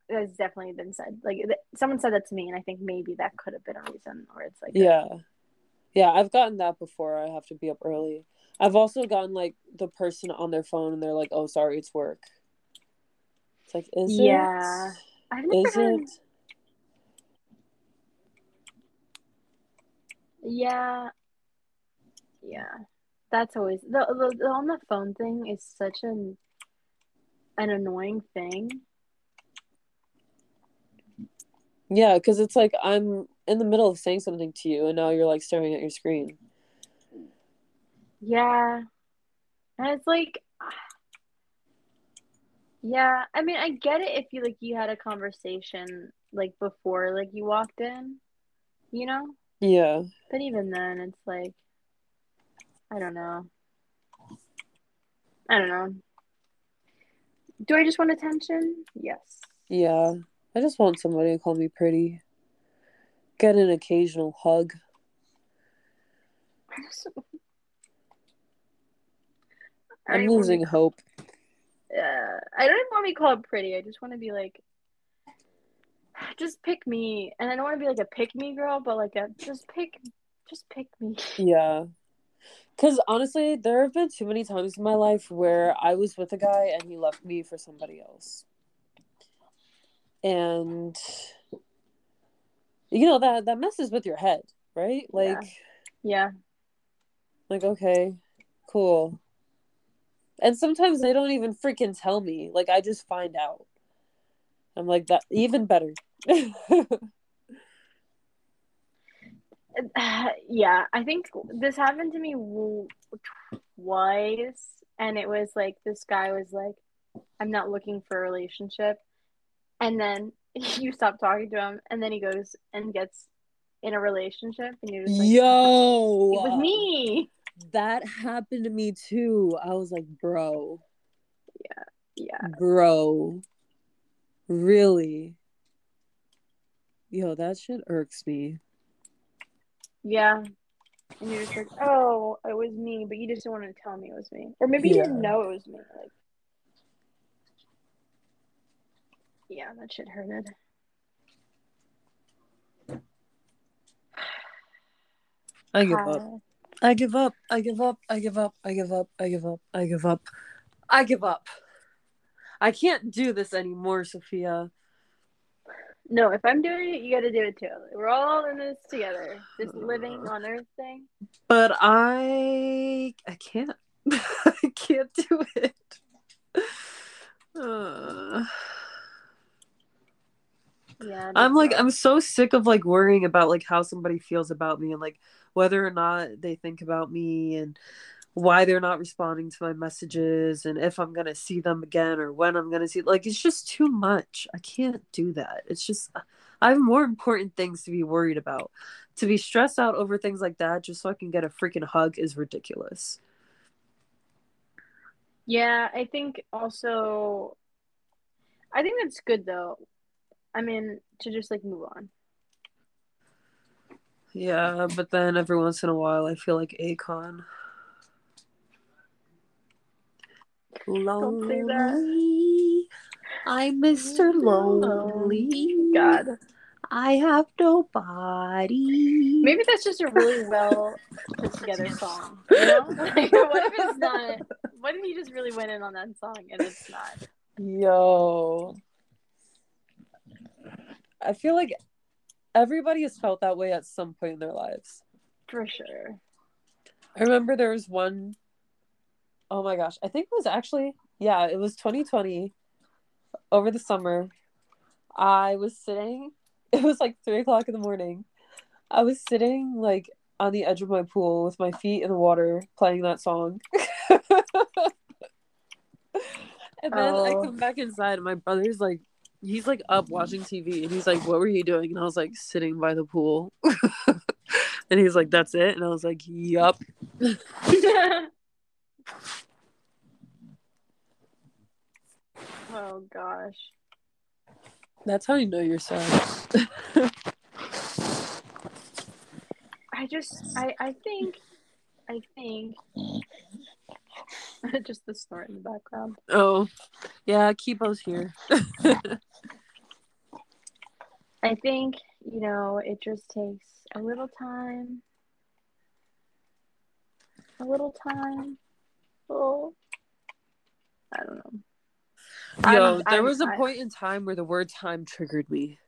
that's definitely been said. Like someone said that to me, and I think maybe that could have been a reason, or it's like yeah, yeah. I've gotten that before. I have to be up early. I've also gotten like the person on their phone and they're like, "Oh, sorry, it's work." It's like, is yeah. it? I've never is had... it? Yeah, yeah. That's always the, the, the on the phone thing is such an an annoying thing. Yeah, because it's like I'm in the middle of saying something to you, and now you're like staring at your screen. Yeah. And it's like Yeah, I mean, I get it if you like you had a conversation like before like you walked in, you know? Yeah. But even then it's like I don't know. I don't know. Do I just want attention? Yes. Yeah. I just want somebody to call me pretty. Get an occasional hug. I'm losing hope. Uh, I don't even want to be called pretty. I just want to be like. Just pick me. And I don't want to be like a pick me girl, but like a just pick, just pick me. Yeah. Because honestly, there have been too many times in my life where I was with a guy and he left me for somebody else. And you know that that messes with your head, right? Like Yeah. like okay, cool. And sometimes they don't even freaking tell me. Like I just find out. I'm like that even better. yeah, I think this happened to me twice, and it was like this guy was like, "I'm not looking for a relationship," and then you stop talking to him, and then he goes and gets in a relationship, and you're just like, Yo, "It was me." That happened to me too. I was like, bro, yeah, Yeah, bro, really? Yo, that shit irks me. yeah. And you're just like, "Oh, it was me," but you just didn't want to tell me it was me, or maybe you didn't know it was me. Like, yeah, that shit hurted. I give up. Uh, I give up. I give up. I give up. I give up. I give up. I give up. I give up. I can't do this anymore, Sophia. No, if I'm doing it, you got to do it too. We're all in this together. This living on Earth thing. But I I can't. I can't do it. Uh, Yeah. I'm like I'm so sick of like worrying about like how somebody feels about me and like whether or not they think about me and why they're not responding to my messages and if I'm gonna see them again or when I'm gonna see like it's just too much. I can't do that. It's just I have more important things to be worried about. To be stressed out over things like that just so I can get a freaking hug is ridiculous. Yeah, I think also, I think that's good though. I mean, to just like move on. Yeah, but then every once in a while I feel like Don't. Lonely. I'm Mr. Lonely. God. I have nobody. Maybe that's just a really well put together song. You know? Like, what if it's not? What if he just really went in on that song and it's not? Yo. I feel like everybody has felt that way at some point in their lives. For sure. I remember there was one oh my gosh, I think it was actually yeah, it was 2020 over the summer. I was sitting it was like three o'clock in the morning. I was sitting like on the edge of my pool with my feet in the water playing that song. and then I Oh. come back inside and my brother's like he's like up watching TV and he's like, What were you doing? And I was like sitting by the pool. and he's like, That's it? And I was like, Yup. Oh gosh. That's how you know you're sad. I just I I think I think just the snort in the background. Oh, yeah, Kipo's here. I think, you know, it just takes a little time. A little time. Oh. I don't know. Yo, there was a point in time where the word time triggered me.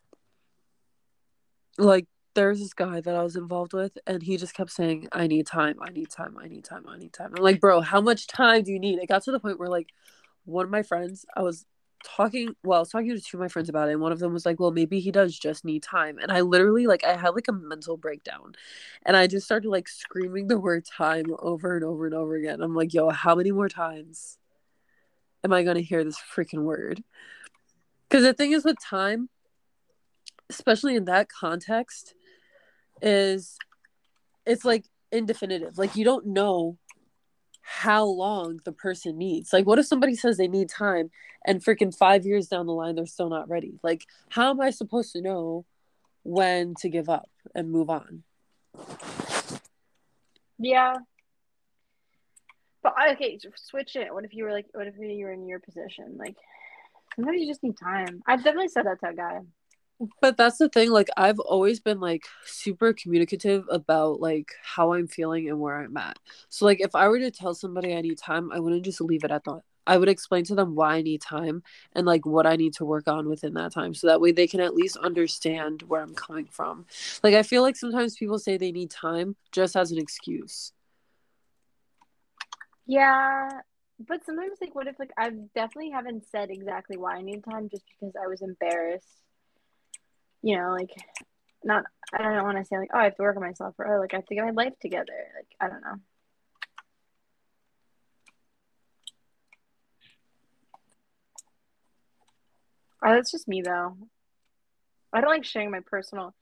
Like, there's this guy that I was involved with, and he just kept saying, I need time, I need time, I need time, I need time. I'm like, bro, how much time do you need? It got to the point where, like, one of my friends, I was talking, well, I was talking to two of my friends about it, and one of them was like, well, maybe he does just need time. And I literally, like, I had, like, a mental breakdown. And I just started, like, screaming the word time over and over and over again. I'm like, yo, how many more times am I to hear this freaking word? Because the thing is with time, especially in that context, is it's like indefinitive. Like you don't know how long the person needs. Like, what if somebody says they need time and freaking five years down the line they're still not ready? Like, how am I supposed to know when to give up and move on? Yeah. But okay, switch it. What if you were like, what if you were in your position? Like, sometimes you just need time. I've definitely said that to a guy. But that's the thing, like I've always been like super communicative about like how I'm feeling and where I'm at. So like if I were to tell somebody I need time, I wouldn't just leave it at that. I would explain to them why I need time and like what I need to work on within that time. So that way they can at least understand where I'm coming from. Like I feel like sometimes people say they need time just as an excuse. Yeah, but sometimes like what if like I definitely haven't said exactly why I need time just because I was embarrassed you know, like not I don't want to say like, oh I have to work on myself or oh like I have to get my life together. Like I don't know. Oh, that's just me though. I don't like sharing my personal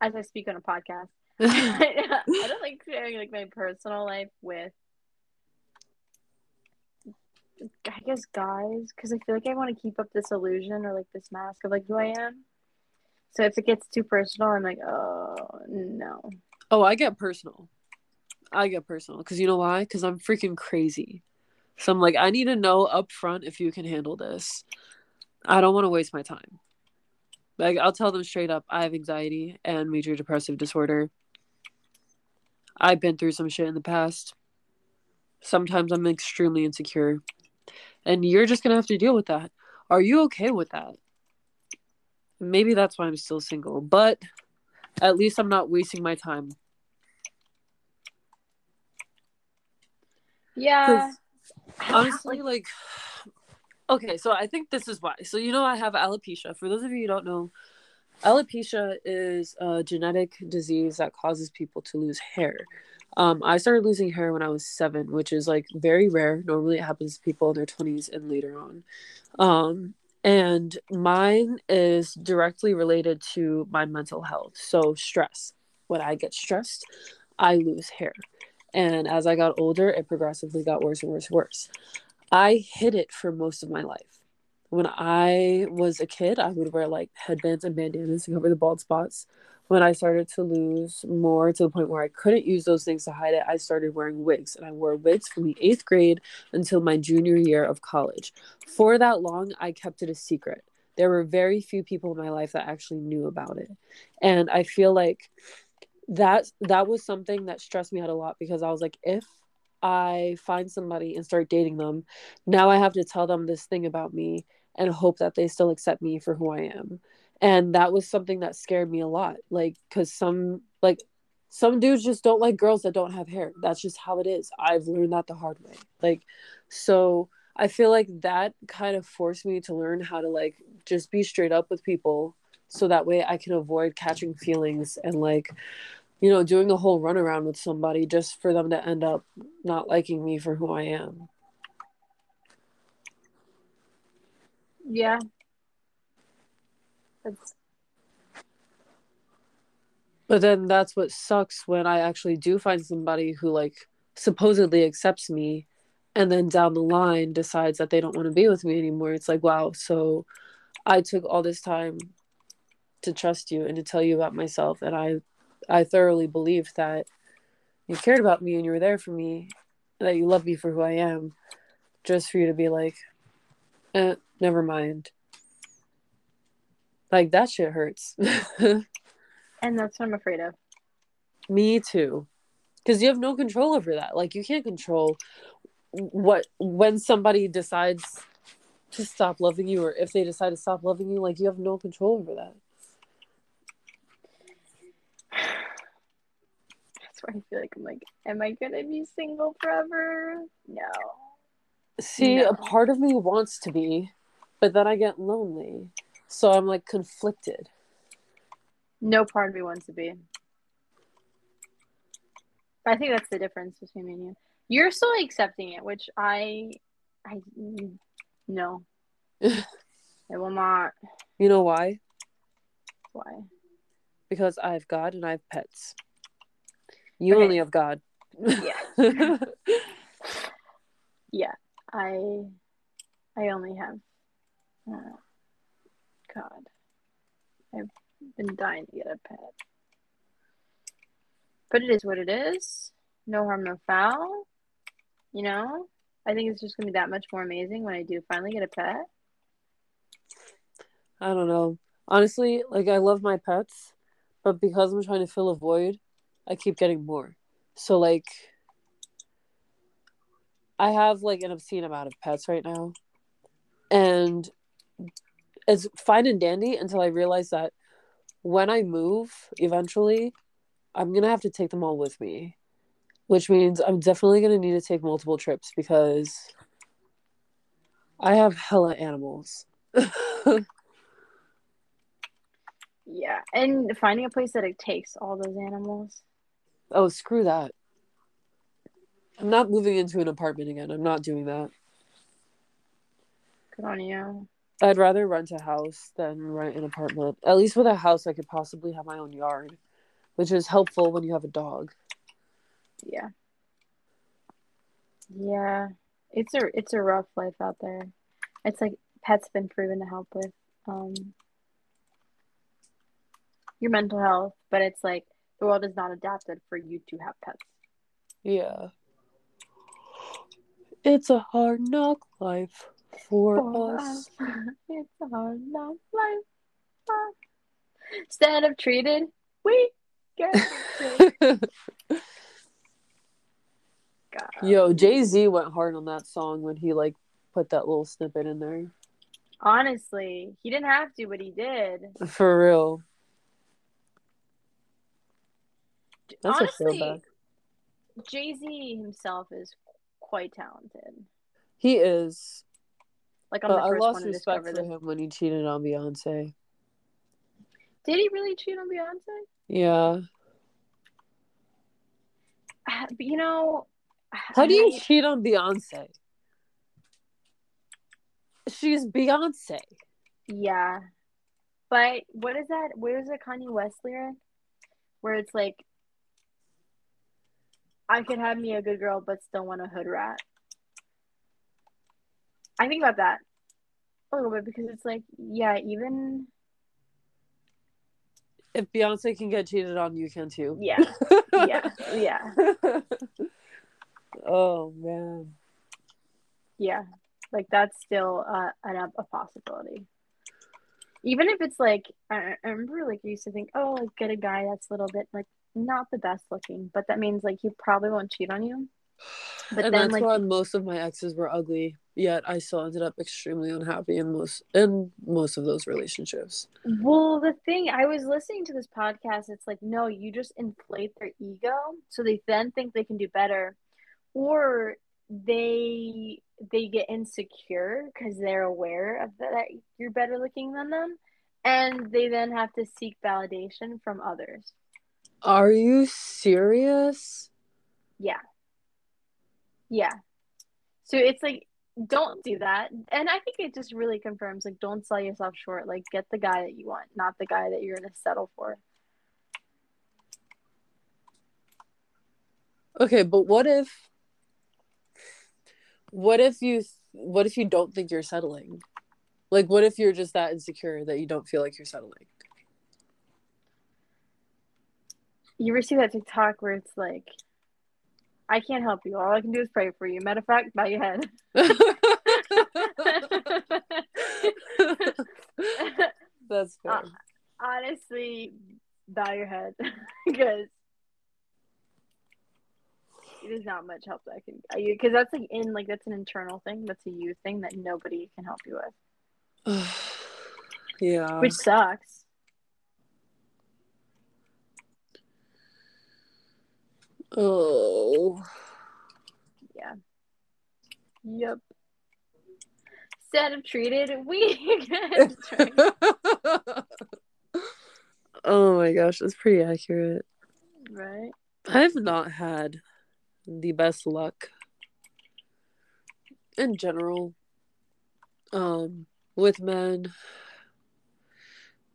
as I speak on a podcast. I don't like sharing like my personal life with I guess guys because I feel like I want to keep up this illusion or like this mask of like who I am. So if it gets too personal, I'm like, oh no. Oh, I get personal. I get personal because you know why? Because I'm freaking crazy. So I'm like, I need to know up front if you can handle this. I don't want to waste my time. Like I'll tell them straight up, I have anxiety and major depressive disorder. I've been through some shit in the past. Sometimes I'm extremely insecure. And you're just gonna have to deal with that. Are you okay with that? Maybe that's why I'm still single, but at least I'm not wasting my time. Yeah. Honestly, like, okay, so I think this is why. So, you know, I have alopecia. For those of you who don't know, alopecia is a genetic disease that causes people to lose hair. Um, I started losing hair when I was seven, which is like very rare. Normally, it happens to people in their 20s and later on. Um, and mine is directly related to my mental health. So, stress. When I get stressed, I lose hair. And as I got older, it progressively got worse and worse and worse. I hid it for most of my life. When I was a kid, I would wear like headbands and bandanas to cover the bald spots when I started to lose more to the point where I couldn't use those things to hide it, I started wearing wigs. And I wore wigs from the eighth grade until my junior year of college. For that long, I kept it a secret. There were very few people in my life that actually knew about it. And I feel like that that was something that stressed me out a lot because I was like, if I find somebody and start dating them, now I have to tell them this thing about me and hope that they still accept me for who I am and that was something that scared me a lot like because some like some dudes just don't like girls that don't have hair. That's just how it is. I've learned that the hard way. Like so i feel like that kind of forced me to learn how to like just be straight up with people so that way i can avoid catching feelings and like you know doing the whole runaround with somebody just for them to end up not liking me for who i am. Yeah it's... But then that's what sucks when I actually do find somebody who like supposedly accepts me and then down the line decides that they don't want to be with me anymore. It's like, wow, so I took all this time to trust you and to tell you about myself and I I thoroughly believed that you cared about me and you were there for me, that you love me for who I am, just for you to be like, eh, never mind. Like that shit hurts. and that's what I'm afraid of. Me too. Cuz you have no control over that. Like you can't control what when somebody decides to stop loving you or if they decide to stop loving you, like you have no control over that. That's why I feel like I'm like, am I gonna be single forever? No. See, no. a part of me wants to be, but then I get lonely. So I'm like conflicted. No part of me wants to be. I think that's the difference between me and you. You're still accepting it, which I, I, no, I will not. You know why? Why? Because I have God and I have pets. You okay. only have God. Yeah. yeah. I, I only have. Uh, God. I've been dying to get a pet. But it is what it is. No harm, no foul. You know? I think it's just going to be that much more amazing when I do finally get a pet. I don't know. Honestly, like I love my pets, but because I'm trying to fill a void, I keep getting more. So like I have like an obscene amount of pets right now. And it's fine and dandy until I realize that when I move eventually, I'm going to have to take them all with me, which means I'm definitely going to need to take multiple trips because I have hella animals. yeah, and finding a place that it takes all those animals. Oh, screw that. I'm not moving into an apartment again. I'm not doing that. Good on you. I'd rather rent a house than rent an apartment. At least with a house, I could possibly have my own yard, which is helpful when you have a dog. Yeah. Yeah. It's a it's a rough life out there. It's like pets been proven to help with um your mental health, but it's like the world is not adapted for you to have pets. Yeah. It's a hard knock life for, for us. us. it's a hard life. Instead of treated, we get Yo, Jay Z went hard on that song when he like put that little snippet in there. Honestly, he didn't have to, but he did. For real. That's Honestly, Jay Z himself is quite talented. He is. Like I'm the first I lost one to respect for him when he cheated on Beyonce. Did he really cheat on Beyonce? Yeah. Uh, but you know, how do you cheat on Beyonce? She's Beyonce. Yeah. But what is that? Where's the Kanye West lyric? Where it's like, I could have me a good girl, but still want a hood rat. I think about that a little bit because it's like, yeah, even if Beyonce can get cheated on, you can too. Yeah, yeah, yeah. oh man. Yeah, like that's still uh, an, a possibility. Even if it's like, I, I remember like you used to think, oh, like get a guy that's a little bit like not the best looking, but that means like he probably won't cheat on you. But and then, that's like, why most of my exes were ugly. Yet I still ended up extremely unhappy in most in most of those relationships. Well, the thing I was listening to this podcast, it's like, no, you just inflate their ego, so they then think they can do better, or they they get insecure because they're aware of that you're better looking than them, and they then have to seek validation from others. Are you serious? Yeah. Yeah. So it's like don't do that. And I think it just really confirms like don't sell yourself short. Like get the guy that you want, not the guy that you're going to settle for. Okay, but what if what if you what if you don't think you're settling? Like what if you're just that insecure that you don't feel like you're settling? You ever see that TikTok where it's like I can't help you. All I can do is pray for you. Matter of fact, bow your head. That's fair. Uh, honestly, bow your head because there's not much help that I can because that's like in like that's an internal thing. That's a you thing that nobody can help you with. yeah, which sucks. Oh. Yeah. Yep. Instead of treated, we Oh my gosh, that's pretty accurate. Right. I've not had the best luck in general um with men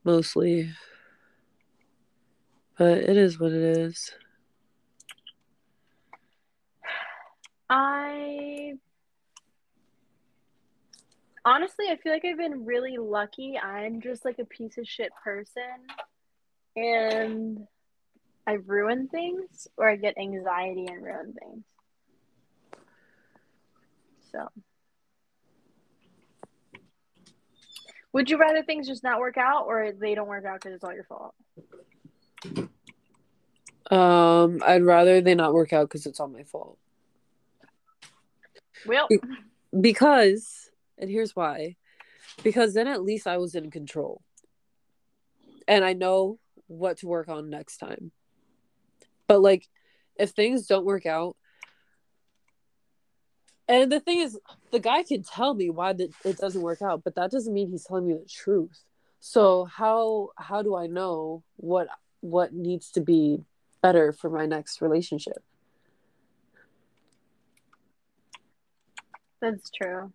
mostly but it is what it is I honestly, I feel like I've been really lucky. I'm just like a piece of shit person, and I ruin things or I get anxiety and ruin things. So, Would you rather things just not work out or they don't work out because it's all your fault? Um, I'd rather they not work out because it's all my fault. Well, Because, and here's why. Because then at least I was in control. And I know what to work on next time. But like if things don't work out and the thing is the guy can tell me why it doesn't work out, but that doesn't mean he's telling me the truth. So how how do I know what what needs to be better for my next relationship? That's true.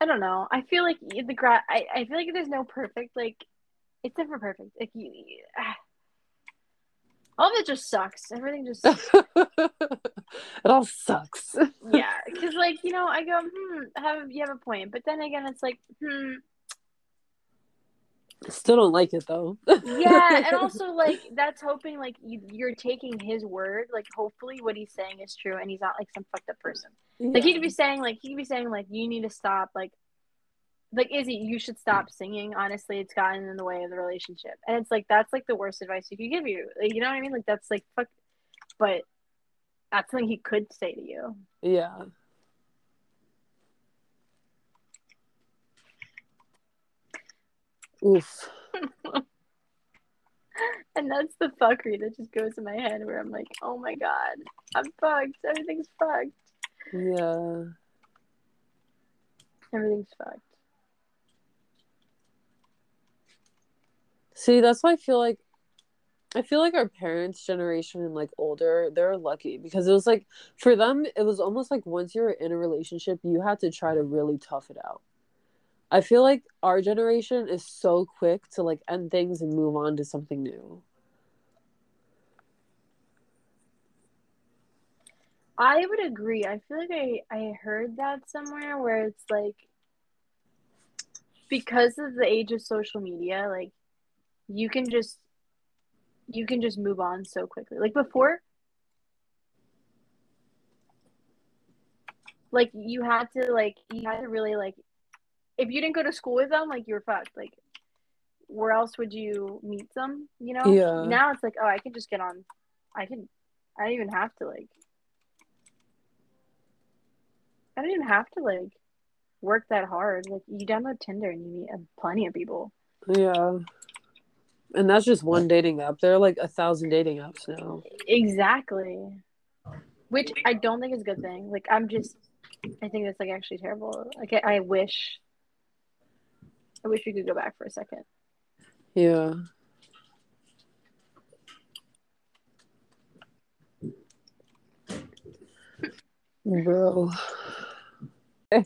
I don't know. I feel like the gra- I, I feel like there's no perfect like it's never perfect. Like you, ah. all of it just sucks. Everything just it all sucks. yeah. Because like you know, I go hmm, have you have a point, but then again, it's like hmm, Still don't like it though. yeah, and also like that's hoping like you, you're taking his word. Like hopefully what he's saying is true, and he's not like some fucked up person. Like he could be saying like he could be saying like you need to stop like like Izzy, you should stop singing. Honestly, it's gotten in the way of the relationship. And it's like that's like the worst advice he could give you. Like, you know what I mean? Like that's like fuck but that's something he could say to you. yeah. Oof. And that's the fuckery that just goes in my head where I'm like, oh my god, I'm fucked. Everything's fucked. Yeah. Everything's fucked. See, that's why I feel like I feel like our parents' generation and like older, they're lucky because it was like for them, it was almost like once you were in a relationship, you had to try to really tough it out. I feel like our generation is so quick to like end things and move on to something new. I would agree. I feel like I, I heard that somewhere where it's like because of the age of social media, like you can just you can just move on so quickly. Like before like you had to like you had to really like if you didn't go to school with them, like you were fucked. Like where else would you meet them, you know? Yeah. Now it's like, oh I can just get on I can I don't even have to like I don't even have to like work that hard. Like you download Tinder and you meet uh, plenty of people. Yeah. And that's just one dating app. There are like a thousand dating apps now. Exactly. Which I don't think is a good thing. Like I'm just I think that's like actually terrible. Like I, I wish I wish we could go back for a second. Yeah. Bro.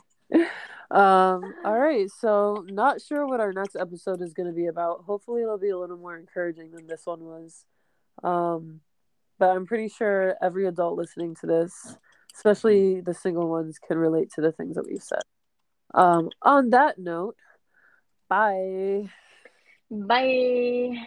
um all right so not sure what our next episode is going to be about hopefully it'll be a little more encouraging than this one was um but i'm pretty sure every adult listening to this especially the single ones can relate to the things that we've said um on that note bye Bye.